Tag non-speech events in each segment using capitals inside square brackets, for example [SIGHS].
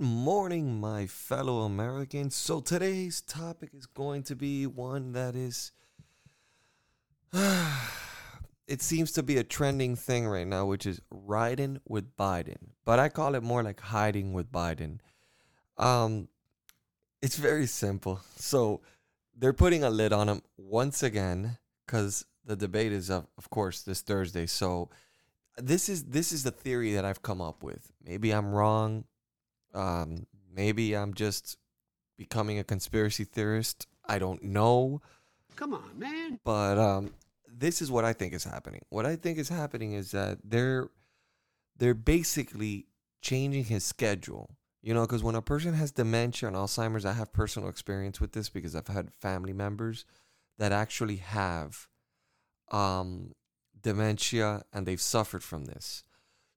morning, my fellow Americans. So today's topic is going to be one that is. [SIGHS] it seems to be a trending thing right now, which is riding with Biden. But I call it more like hiding with Biden. Um, it's very simple. So they're putting a lid on him once again because the debate is, of, of course, this Thursday. So this is this is the theory that I've come up with. Maybe I'm wrong. Um, maybe I'm just becoming a conspiracy theorist. I don't know. Come on, man. But um, this is what I think is happening. What I think is happening is that they're they're basically changing his schedule. You know, because when a person has dementia and Alzheimer's, I have personal experience with this because I've had family members that actually have um, dementia and they've suffered from this.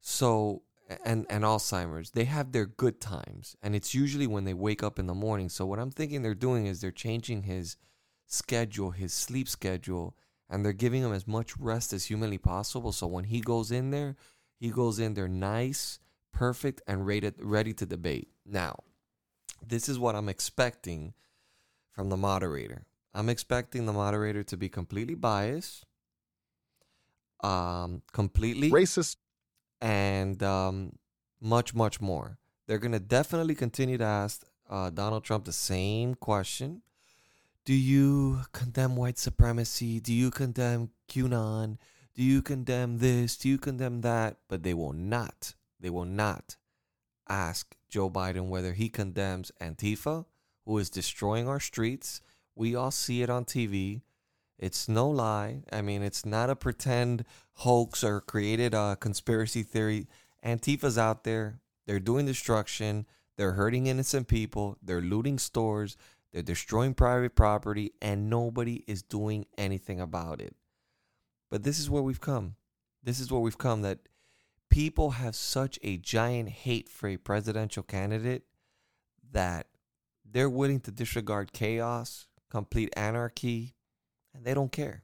So and and Alzheimer's, they have their good times, and it's usually when they wake up in the morning. So what I'm thinking they're doing is they're changing his schedule, his sleep schedule, and they're giving him as much rest as humanly possible. So when he goes in there, he goes in there nice, perfect, and ready ready to debate. Now, this is what I'm expecting from the moderator. I'm expecting the moderator to be completely biased, um, completely racist, and um, much, much more. They're going to definitely continue to ask uh, Donald Trump the same question Do you condemn white supremacy? Do you condemn QAnon? Do you condemn this? Do you condemn that? But they will not, they will not ask Joe Biden whether he condemns Antifa, who is destroying our streets. We all see it on TV. It's no lie. I mean, it's not a pretend hoax or created a conspiracy theory. Antifa's out there. They're doing destruction. They're hurting innocent people. They're looting stores. They're destroying private property, and nobody is doing anything about it. But this is where we've come. This is where we've come that people have such a giant hate for a presidential candidate that they're willing to disregard chaos, complete anarchy, and they don't care.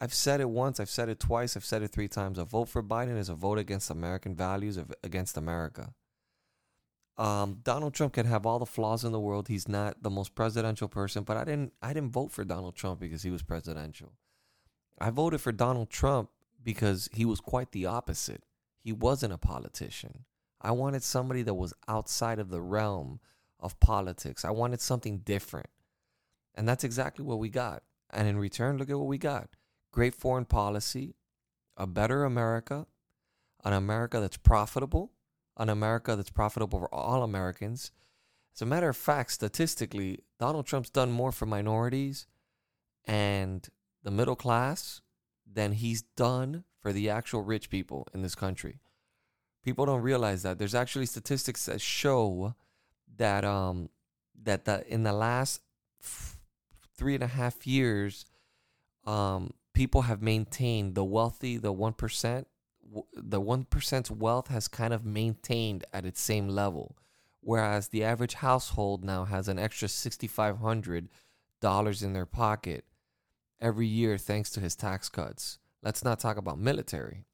I've said it once, I've said it twice, I've said it three times. A vote for Biden is a vote against American values, against America. Um, Donald Trump can have all the flaws in the world. He's not the most presidential person, but I didn't I didn't vote for Donald Trump because he was presidential. I voted for Donald Trump because he was quite the opposite. He wasn't a politician. I wanted somebody that was outside of the realm of politics. I wanted something different. And that's exactly what we got. And in return, look at what we got great foreign policy, a better America, an America that's profitable, an America that's profitable for all Americans. As a matter of fact, statistically, Donald Trump's done more for minorities and the middle class than he's done for the actual rich people in this country. People don't realize that. There's actually statistics that show that um that the in the last three and a half years, um, people have maintained the wealthy, the one percent, the one percent's wealth has kind of maintained at its same level, whereas the average household now has an extra sixty five hundred dollars in their pocket every year thanks to his tax cuts. Let's not talk about military.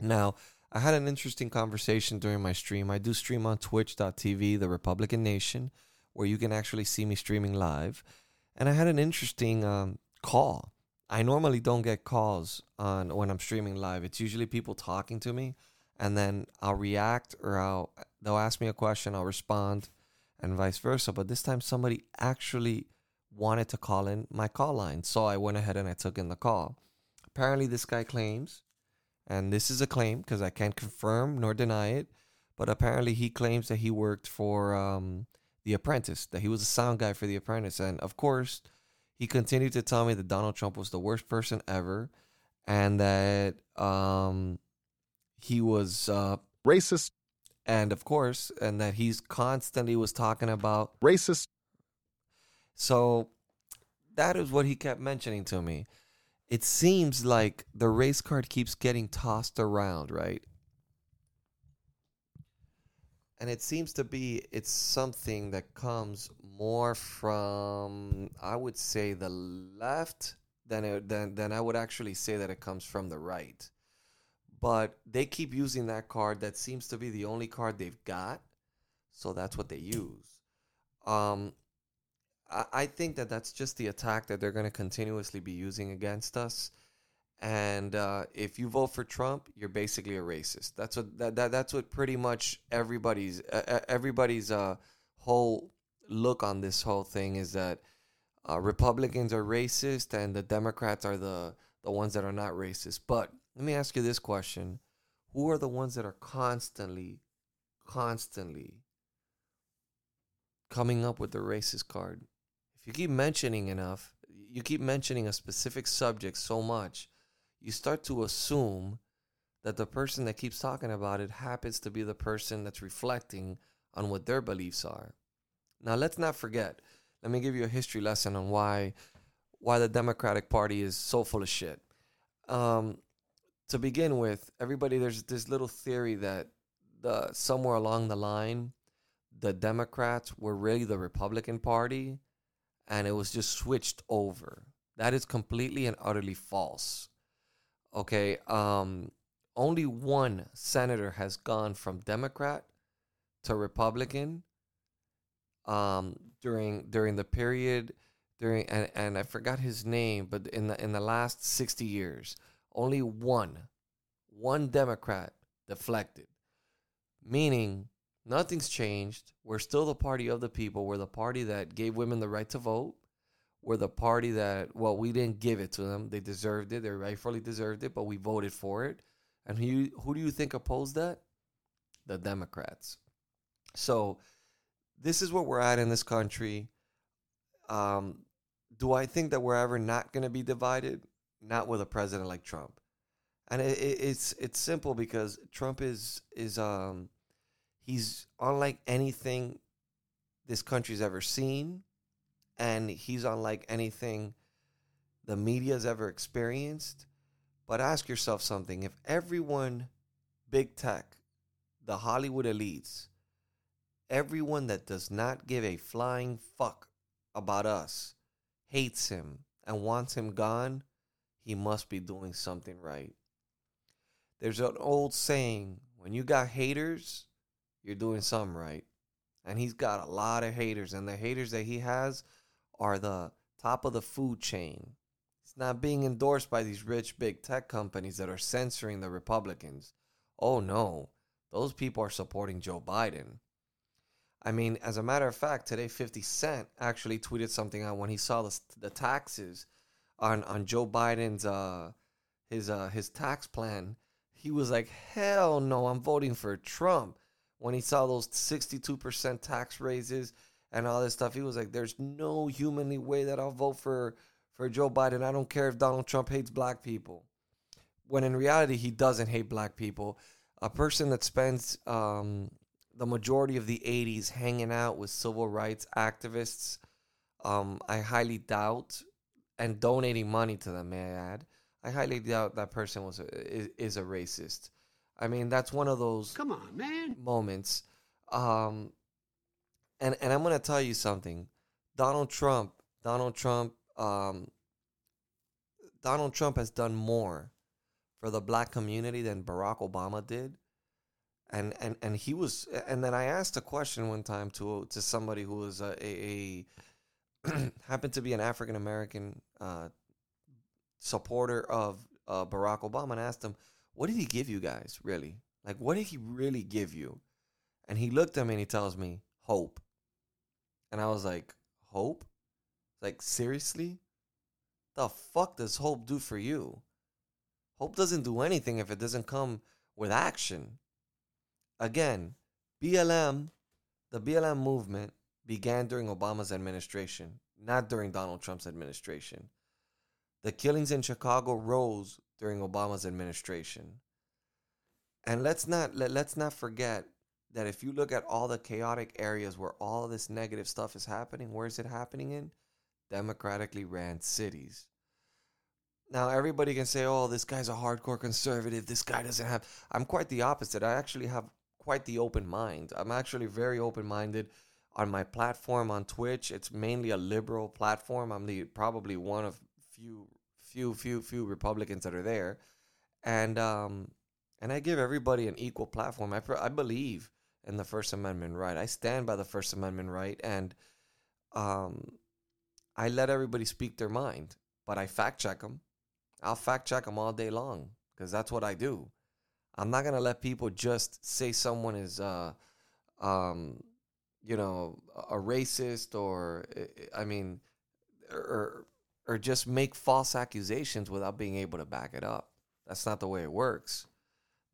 Now, I had an interesting conversation during my stream. I do stream on twitch.tv, the Republican Nation, where you can actually see me streaming live. And I had an interesting um, call. I normally don't get calls on when I'm streaming live. It's usually people talking to me, and then I'll react or I'll they'll ask me a question, I'll respond, and vice versa. But this time, somebody actually wanted to call in my call line, so I went ahead and I took in the call. Apparently, this guy claims, and this is a claim because I can't confirm nor deny it, but apparently he claims that he worked for um, The Apprentice, that he was a sound guy for The Apprentice, and of course, he continued to tell me that Donald Trump was the worst person ever, and that um, he was uh, racist, and of course, and that he's constantly was talking about racist, So that is what he kept mentioning to me. It seems like the race card keeps getting tossed around, right? And it seems to be it's something that comes more from I would say the left than it, than than I would actually say that it comes from the right. But they keep using that card. That seems to be the only card they've got, so that's what they use. Um, I, I think that that's just the attack that they're going to continuously be using against us. And uh, if you vote for Trump, you're basically a racist. That's what that, that that's what pretty much everybody's uh, everybody's uh, whole look on this whole thing is that uh, Republicans are racist and the Democrats are the the ones that are not racist. But let me ask you this question: Who are the ones that are constantly, constantly coming up with the racist card? If you keep mentioning enough, you keep mentioning a specific subject so much, you start to assume that the person that keeps talking about it happens to be the person that's reflecting on what their beliefs are. Now, let's not forget. Let me give you a history lesson on why why the Democratic Party is so full of shit. Um, to begin with, everybody there's this little theory that the somewhere along the line, the Democrats were really the Republican Party, and it was just switched over. That is completely and utterly false. Okay, um, only one senator has gone from Democrat to Republican um, during during the period during and, and I forgot his name, but in the in the last sixty years, only one one Democrat deflected, meaning nothing's changed. We're still the party of the people. We're the party that gave women the right to vote. We're the party that well, we didn't give it to them; they deserved it. They rightfully deserved it, but we voted for it. And who who do you think opposed that? The Democrats. So this is what we're at in this country. Um, do I think that we're ever not going to be divided? Not with a president like Trump, and it, it, it's it's simple because Trump is is um he's unlike anything this country's ever seen, and he's unlike anything the media's ever experienced. But ask yourself something: if everyone, big tech, the Hollywood elites, everyone that does not give a flying fuck about us hates him and wants him gone, he must be doing something right. There's an old saying when you got haters, you're doing something right. And he's got a lot of haters, and the haters that he has are the top of the food chain. It's not being endorsed by these rich big tech companies that are censoring the Republicans. Oh no, those people are supporting Joe Biden. I mean, as a matter of fact, today 50 Cent actually tweeted something out when he saw the, the taxes on, on Joe Biden's uh, his uh, his tax plan. He was like, "Hell no, I'm voting for Trump." When he saw those 62% tax raises and all this stuff, he was like, "There's no humanly way that I'll vote for for Joe Biden. I don't care if Donald Trump hates black people." When in reality, he doesn't hate black people. A person that spends um, the majority of the 80s hanging out with civil rights activists. Um, I highly doubt, and donating money to them, may I add, I highly doubt that person was a, is, is a racist. I mean, that's one of those come on, man moments. Um, and and I'm gonna tell you something. Donald Trump, Donald Trump, um, Donald Trump has done more for the black community than Barack Obama did. And and and he was and then i asked a question one time to to somebody who was a, a, a [CLEARS THROAT] happened to be an african american uh, supporter of uh, barack obama and asked him what did he give you guys really? Like what did he really give you? And he looked at me and he tells me hope and i was like hope like seriously the fuck does hope do for you hope doesn't do anything if it doesn't come with action Again, BLM, the BLM movement began during Obama's administration, not during Donald Trump's administration. The killings in Chicago rose during Obama's administration. And let's not let, let's not forget that if you look at all the chaotic areas where all this negative stuff is happening, where is it happening in? democratically ran cities. Now, everybody can say, oh, this guy's a hardcore conservative. This guy doesn't have. I'm quite the opposite. I actually have quite the open mind. I'm actually very open minded on my platform on Twitch. It's mainly a liberal platform. I'm the probably one of few, few, few, few Republicans that are there. And, um, and I give everybody an equal platform. I, I believe in the First Amendment right. I stand by the First Amendment right. And, um, I let everybody speak their mind, but I fact check them. I'll fact check them all day long because that's what I do. I'm not gonna let people just say someone is, uh, um, you know, a racist or, I mean, or or just make false accusations without being able to back it up. That's not the way it works.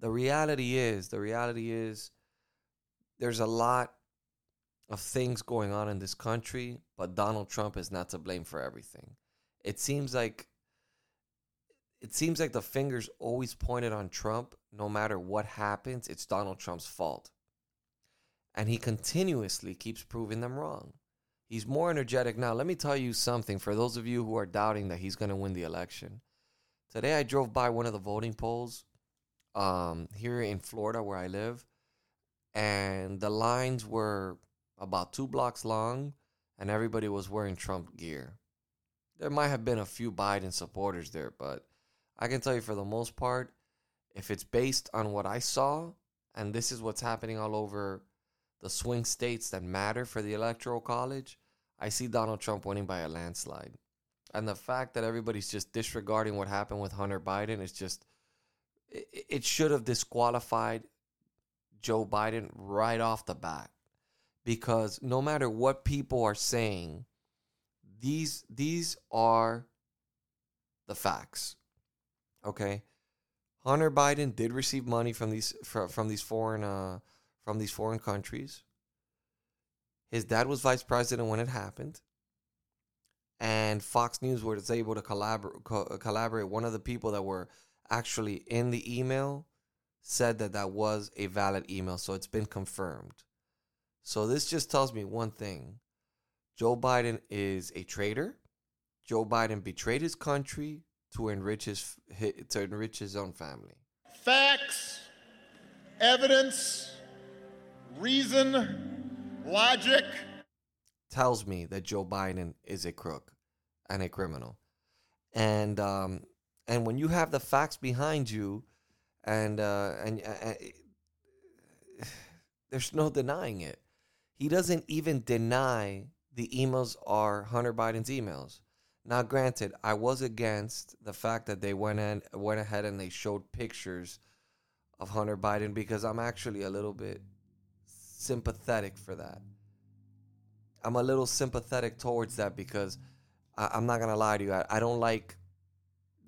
The reality is, the reality is, there's a lot of things going on in this country, but Donald Trump is not to blame for everything. It seems like it seems like the fingers always pointed on Trump. No matter what happens, it's Donald Trump's fault. And he continuously keeps proving them wrong. He's more energetic now. Let me tell you something for those of you who are doubting that he's going to win the election. Today I drove by one of the voting polls um, here in Florida where I live, and the lines were about two blocks long, and everybody was wearing Trump gear. There might have been a few Biden supporters there, but I can tell you for the most part, if it's based on what I saw, and this is what's happening all over the swing states that matter for the electoral college, I see Donald Trump winning by a landslide. And the fact that everybody's just disregarding what happened with Hunter Biden is just, it, it should have disqualified Joe Biden right off the bat. Because no matter what people are saying, these these are the facts. Okay, Hunter Biden did receive money from these from, from these foreign uh, from these foreign countries. His dad was vice president when it happened, and Fox News was able to collaborate. Co- collaborate. One of the people that were actually in the email said that that was a valid email, so it's been confirmed. So this just tells me one thing: Joe Biden is a traitor. Joe Biden betrayed his country, to enrich his to enrich his own family. Facts, evidence, reason, logic tells me that Joe Biden is a crook and a criminal. And um, and when you have the facts behind you, and uh, and uh, [SIGHS] there's no denying it. He doesn't even deny the emails are Hunter Biden's emails. Now, granted, I was against the fact that they went in, went ahead and they showed pictures of Hunter Biden because I'm actually a little bit sympathetic for that. I'm a little sympathetic towards that because I, am not gonna lie to you. I, I don't like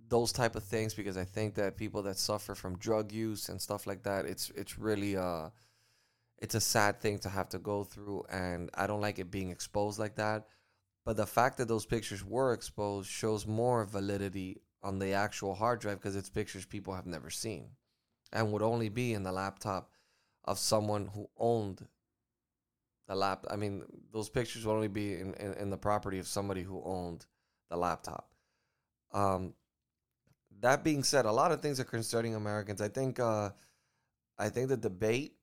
those type of things because I think that people that suffer from drug use and stuff like that, it's it's really uh it's a sad thing to have to go through and I don't like it being exposed like that. But the fact that those pictures were exposed shows more validity on the actual hard drive because it's pictures people have never seen and would only be in the laptop of someone who owned the lap. I mean, those pictures would only be in, in, in the property of somebody who owned the laptop. Um, that being said, a lot of things are concerning Americans. I think uh, I think the debate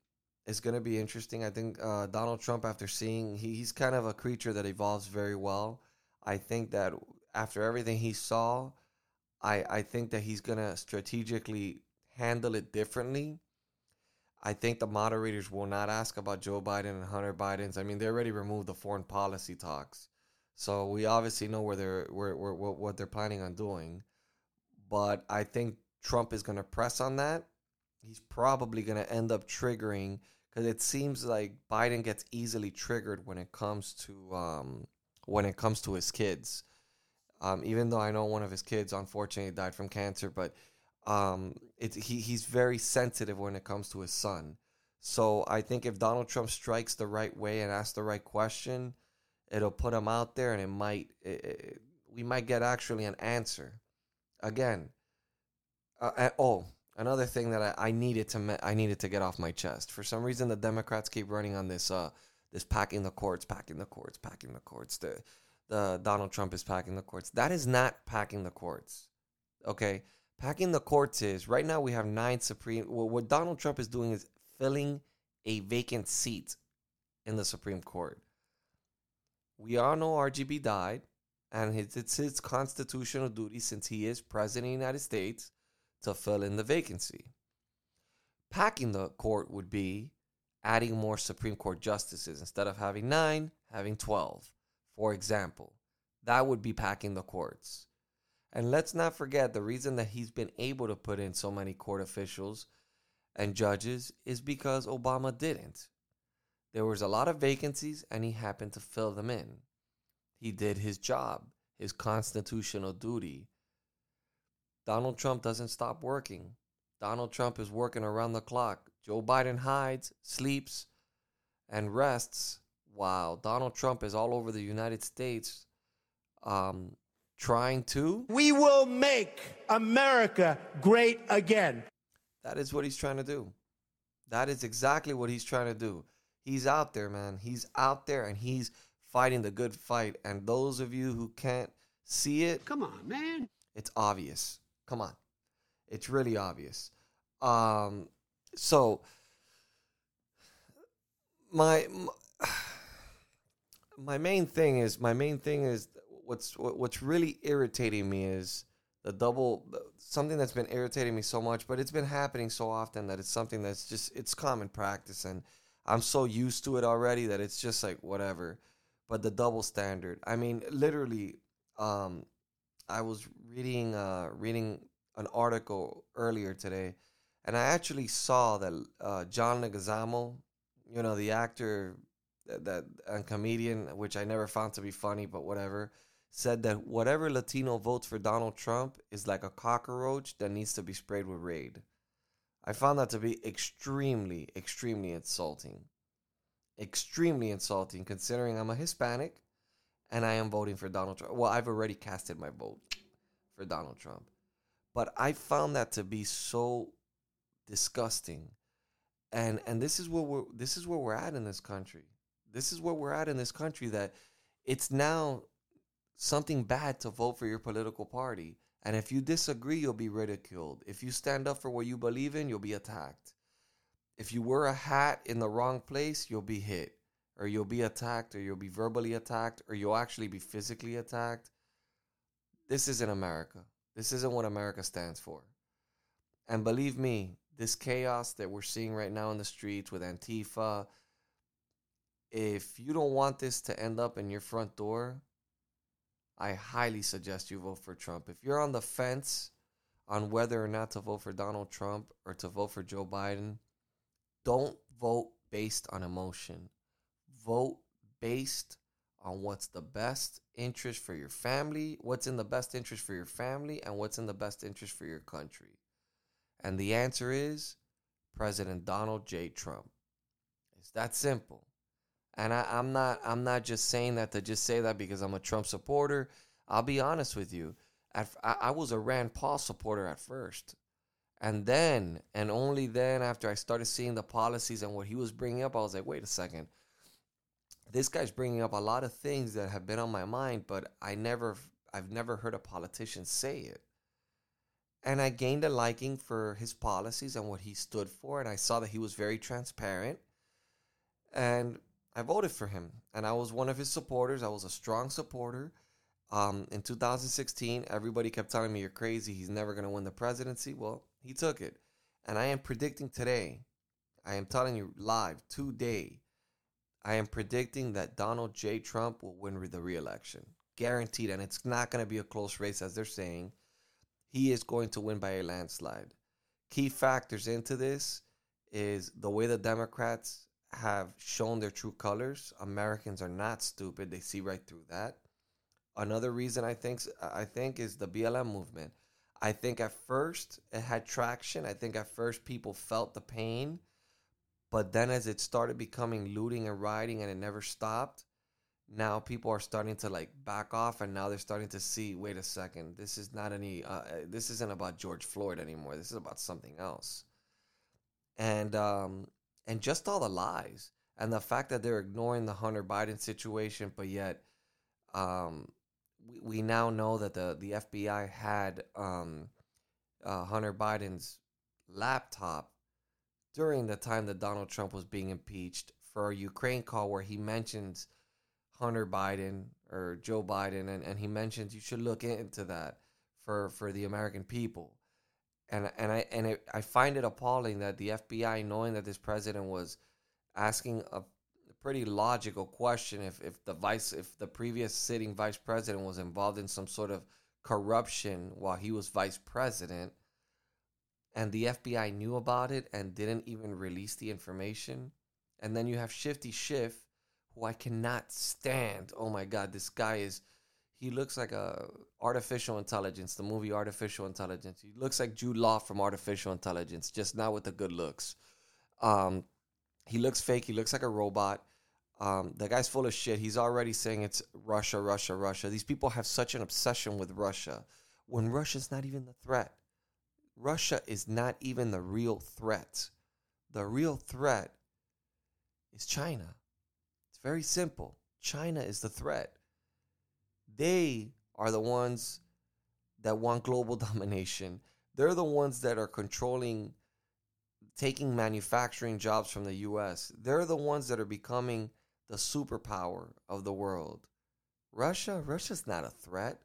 is going to be interesting. I think uh, Donald Trump, after seeing, he, he's kind of a creature that evolves very well. I think that after everything he saw, I, I think that he's going to strategically handle it differently. I think the moderators will not ask about Joe Biden and Hunter Biden's. I mean, they already removed the foreign policy talks, so we obviously know where they're where, where what they're planning on doing. But I think Trump is going to press on that. He's probably going to end up triggering because it seems like Biden gets easily triggered when it comes to um, when it comes to his kids. Um, even though I know one of his kids unfortunately died from cancer, but um, he he's very sensitive when it comes to his son. So I think if Donald Trump strikes the right way and asks the right question, it'll put him out there, and it might it, it, we might get actually an answer. Again, uh, oh, another thing that I, I needed to I needed to get off my chest. For some reason, the Democrats keep running on this uh this packing the courts, packing the courts, packing the courts. The the Donald Trump is packing the courts. That is not packing the courts. Okay, packing the courts is right now we have nine Supreme. What Donald Trump is doing is filling a vacant seat in the Supreme Court. We all know RGB died, and it's his constitutional duty since he is president of the United States to fill in the vacancy. Packing the court would be adding more Supreme Court justices instead of having nine, having 12, for example. That would be packing the courts. And let's not forget the reason that he's been able to put in so many court officials and judges is because Obama didn't. There was a lot of vacancies and he happened to fill them in. He did his job, his constitutional duty. Donald Trump doesn't stop working. Donald Trump is working around the clock. Joe Biden hides, sleeps, and rests while Donald Trump is all over the United States um, trying to. We will make America great again. That is what he's trying to do. That is exactly what he's trying to do. He's out there, man. He's out there and he's fighting the good fight. And those of you who can't see it, come on, man. It's obvious. Come on. It's really obvious. Um so my [SIGHS] my main thing is my main thing is what's what's really irritating me is the double something that's been irritating me so much but it's been happening so often that it's something that's just it's common practice and i'm so used to it already that it's just like whatever but the double standard i mean literally um i was reading uh reading an article earlier today and i actually saw that uh john leguizamo you know the actor that, that and comedian which i never found to be funny but whatever said that whatever Latino votes for Donald Trump is like a cockroach that needs to be sprayed with Raid. I found that to be extremely, extremely insulting. Extremely insulting considering I'm a Hispanic and I am voting for Donald Trump. Well, I've already casted my vote for Donald Trump. But I found that to be so disgusting. And and this is where we're this is where we're at in this country. This is where we're at in this country that it's now something bad to vote for your political party. And if you disagree, you'll be ridiculed. If you stand up for what you believe in, you'll be attacked. If you wear a hat in the wrong place, you'll be hit, or you'll be attacked, or you'll be verbally attacked, or you'll actually be physically attacked. This isn't America. This isn't what America stands for. And believe me, this chaos that we're seeing right now in the streets with Antifa, if you don't want this to end up in your front door, I highly suggest you vote for Trump. If you're on the fence on whether or not to vote for Donald Trump or to vote for Joe Biden, don't vote based on emotion. Vote based on what's the best interest for your family, what's in the best interest for your family, and what's in the best interest for your country. And the answer is President Donald J. Trump. It's that simple. And I, am not I'm not just saying that to just say that because I'm a Trump supporter. I'll be honest with you. I, I was a Rand Paul supporter at first. And then, and only then, after I started seeing the policies and what he was bringing up, I was like, wait a second. This guy's bringing up a lot of things that have been on my mind, but I never, I've never heard a politician say it. And I gained a liking for his policies and what he stood for. And I saw that he was very transparent. And I voted for him, and I was one of his supporters. I was a strong supporter. Um, in 2016, everybody kept telling me, You're crazy. He's never going to win the presidency. Well, he took it. And I am predicting today, I am telling you live today, I am predicting that Donald J. Trump will win the reelection. Guaranteed. And it's not going to be a close race, as they're saying. He is going to win by a landslide. Key factors into this is the way the Democrats have shown their true colors. Americans are not stupid; they see right through that. Another reason I think I think is the BLM movement. I think at first it had traction. I think at first people felt the pain, but then as it started becoming looting and rioting and it never stopped, now people are starting to like back off and now they're starting to see, wait a second, this is not any uh, this isn't about George Floyd anymore. This is about something else. And um and just all the lies and the fact that they're ignoring the Hunter Biden situation, but yet Um, we, we now know that the, the FBI had um, uh, Hunter Biden's laptop during the time that Donald Trump was being impeached for a Ukraine call where he mentions Hunter Biden or Joe Biden and, and he mentions you should look into that for, for the American people. And and I and it, I find it appalling that the FBI, knowing that this president was asking a pretty logical question if, if the vice if the previous sitting vice president was involved in some sort of corruption while he was vice president and the FBI knew about it and didn't even release the information. And then you have Shifty Schiff, who I cannot stand. Oh my god, this guy is he looks like a artificial intelligence, the movie Artificial Intelligence. He looks like Jude Law from Artificial Intelligence, just not with the good looks. Um, he looks fake. He looks like a robot. Um, the guy's full of shit. He's already saying it's Russia, Russia, Russia. These people have such an obsession with Russia when Russia's not even the threat. Russia is not even the real threat. The real threat is China. It's very simple. China is the threat. They are the ones that want global [LAUGHS] domination. They're the ones that are controlling, taking manufacturing jobs from the US. They're the ones that are becoming the superpower of the world. Russia, Russia's not a threat.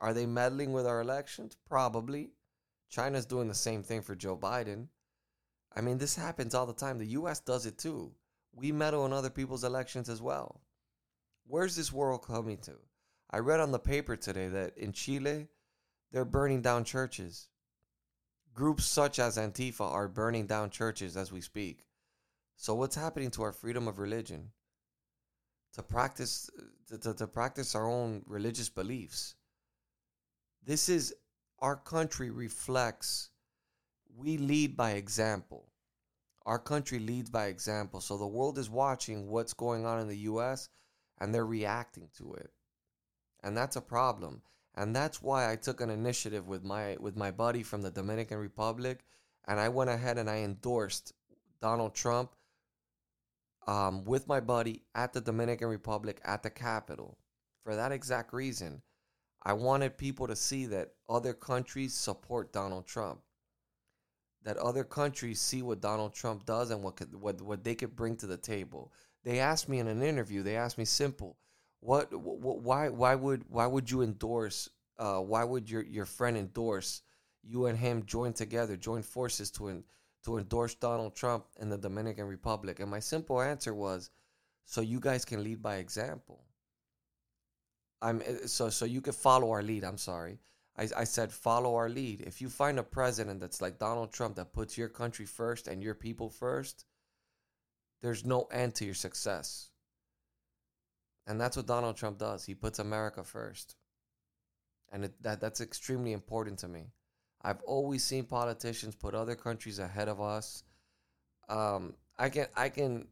Are they meddling with our elections? Probably. China's doing the same thing for Joe Biden. I mean, this happens all the time. The US does it too. We meddle in other people's elections as well. Where's this world coming to? I read on the paper today that in Chile, they're burning down churches. Groups such as Antifa are burning down churches as we speak. So what's happening to our freedom of religion? To practice to, to, to practice our own religious beliefs. This is our country reflects we lead by example. Our country leads by example. So the world is watching what's going on in the US and they're reacting to it. And that's a problem. And that's why I took an initiative with my with my buddy from the Dominican Republic and I went ahead and I endorsed Donald Trump um, with my buddy at the Dominican Republic at the capital for that exact reason. I wanted people to see that other countries support Donald Trump. That other countries see what Donald Trump does and what could, what what they could bring to the table. They asked me in an interview. They asked me simple, what, what why why would why would you endorse? Uh, why would your your friend endorse you and him join together, join forces to to endorse Donald Trump in the Dominican Republic? And my simple answer was, so you guys can lead by example. I'm so so you can follow our lead. I'm sorry. I, I said follow our lead. If you find a president that's like Donald Trump that puts your country first and your people first, there's no end to your success. And that's what Donald Trump does. He puts America first. And it, that that's extremely important to me. I've always seen politicians put other countries ahead of us. Um, I can I can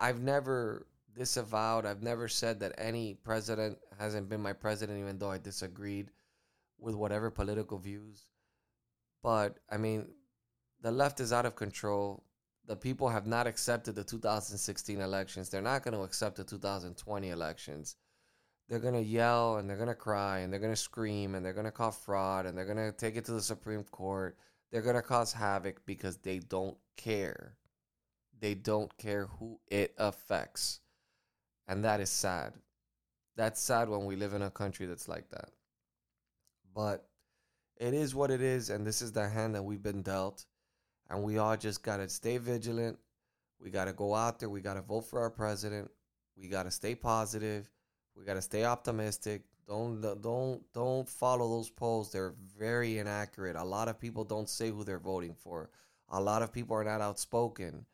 I've never disavowed. I've never said that any president hasn't been my president, even though I disagreed with whatever political views. But I mean, the left is out of control. The people have not accepted the 2016 elections. They're not going to accept the 2020 elections. They're going to yell and they're going to cry and they're going to scream and they're going to call fraud and they're going to take it to the Supreme Court. They're going to cause havoc because they don't care. They don't care who it affects. And that is sad. That's sad when we live in a country that's like that. But it is what it is, and this is the hand that we've been dealt. And we all just got to stay vigilant. We got to go out there. We got to vote for our president. We got to stay positive. We got to stay optimistic. Don't don't don't follow those polls. They're very inaccurate. A lot of people don't say who they're voting for. A lot of people are not outspoken.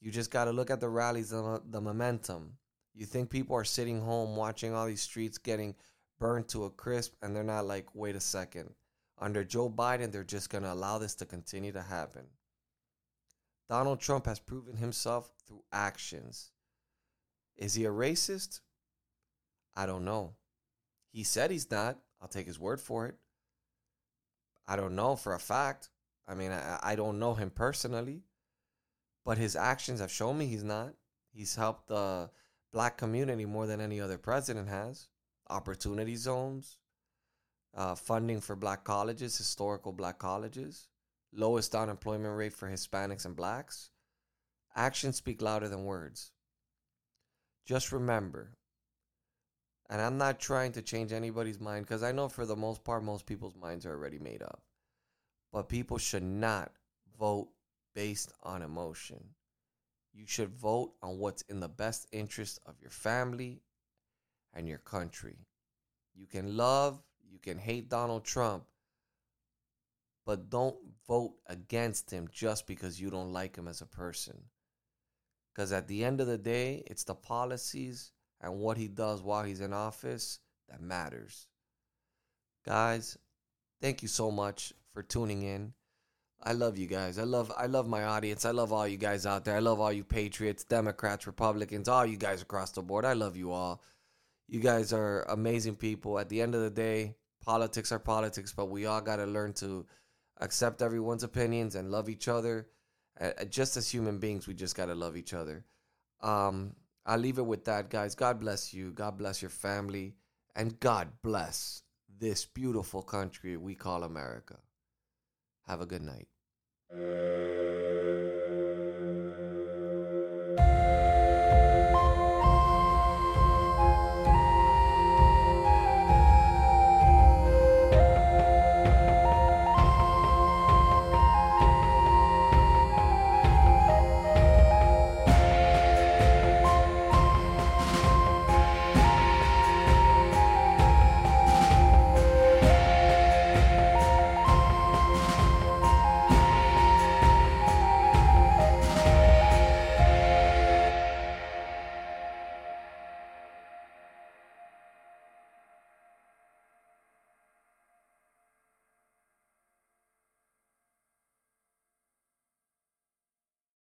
You just got to look at the rallies, and the momentum. You think people are sitting home watching all these streets getting burned to a crisp and they're not like, wait a second. Under Joe Biden, they're just going to allow this to continue to happen. Donald Trump has proven himself through actions. Is he a racist? I don't know. He said he's not. I'll take his word for it. I don't know for a fact. I mean, I, I don't know him personally, but his actions have shown me he's not. He's helped the black community more than any other president has. opportunity zones, uh, funding for black colleges, historical black colleges, lowest unemployment rate for Hispanics and blacks. Actions speak louder than words. Just remember, and I'm not trying to change anybody's mind because I know for the most part, most people's minds are already made up. But people should not vote based on emotion. You should vote on what's in the best interest of your family and your country. You can love, you can hate Donald Trump, but don't vote against him just because you don't like him as a person. Because at the end of the day, it's the policies and what he does while he's in office that matters. Guys, thank you so much for tuning in. I love you guys. I love I love my audience. I love all you guys out there. I love all you patriots, Democrats, Republicans, all you guys across the board. I love you all. You guys are amazing people. At the end of the day, politics are politics, but we all got to learn to accept everyone's opinions and love each other. just as human beings, we just got to love each other. Um, I'll leave it with that, guys. God bless you. God bless your family. And God bless this beautiful country we call America. Have a good night.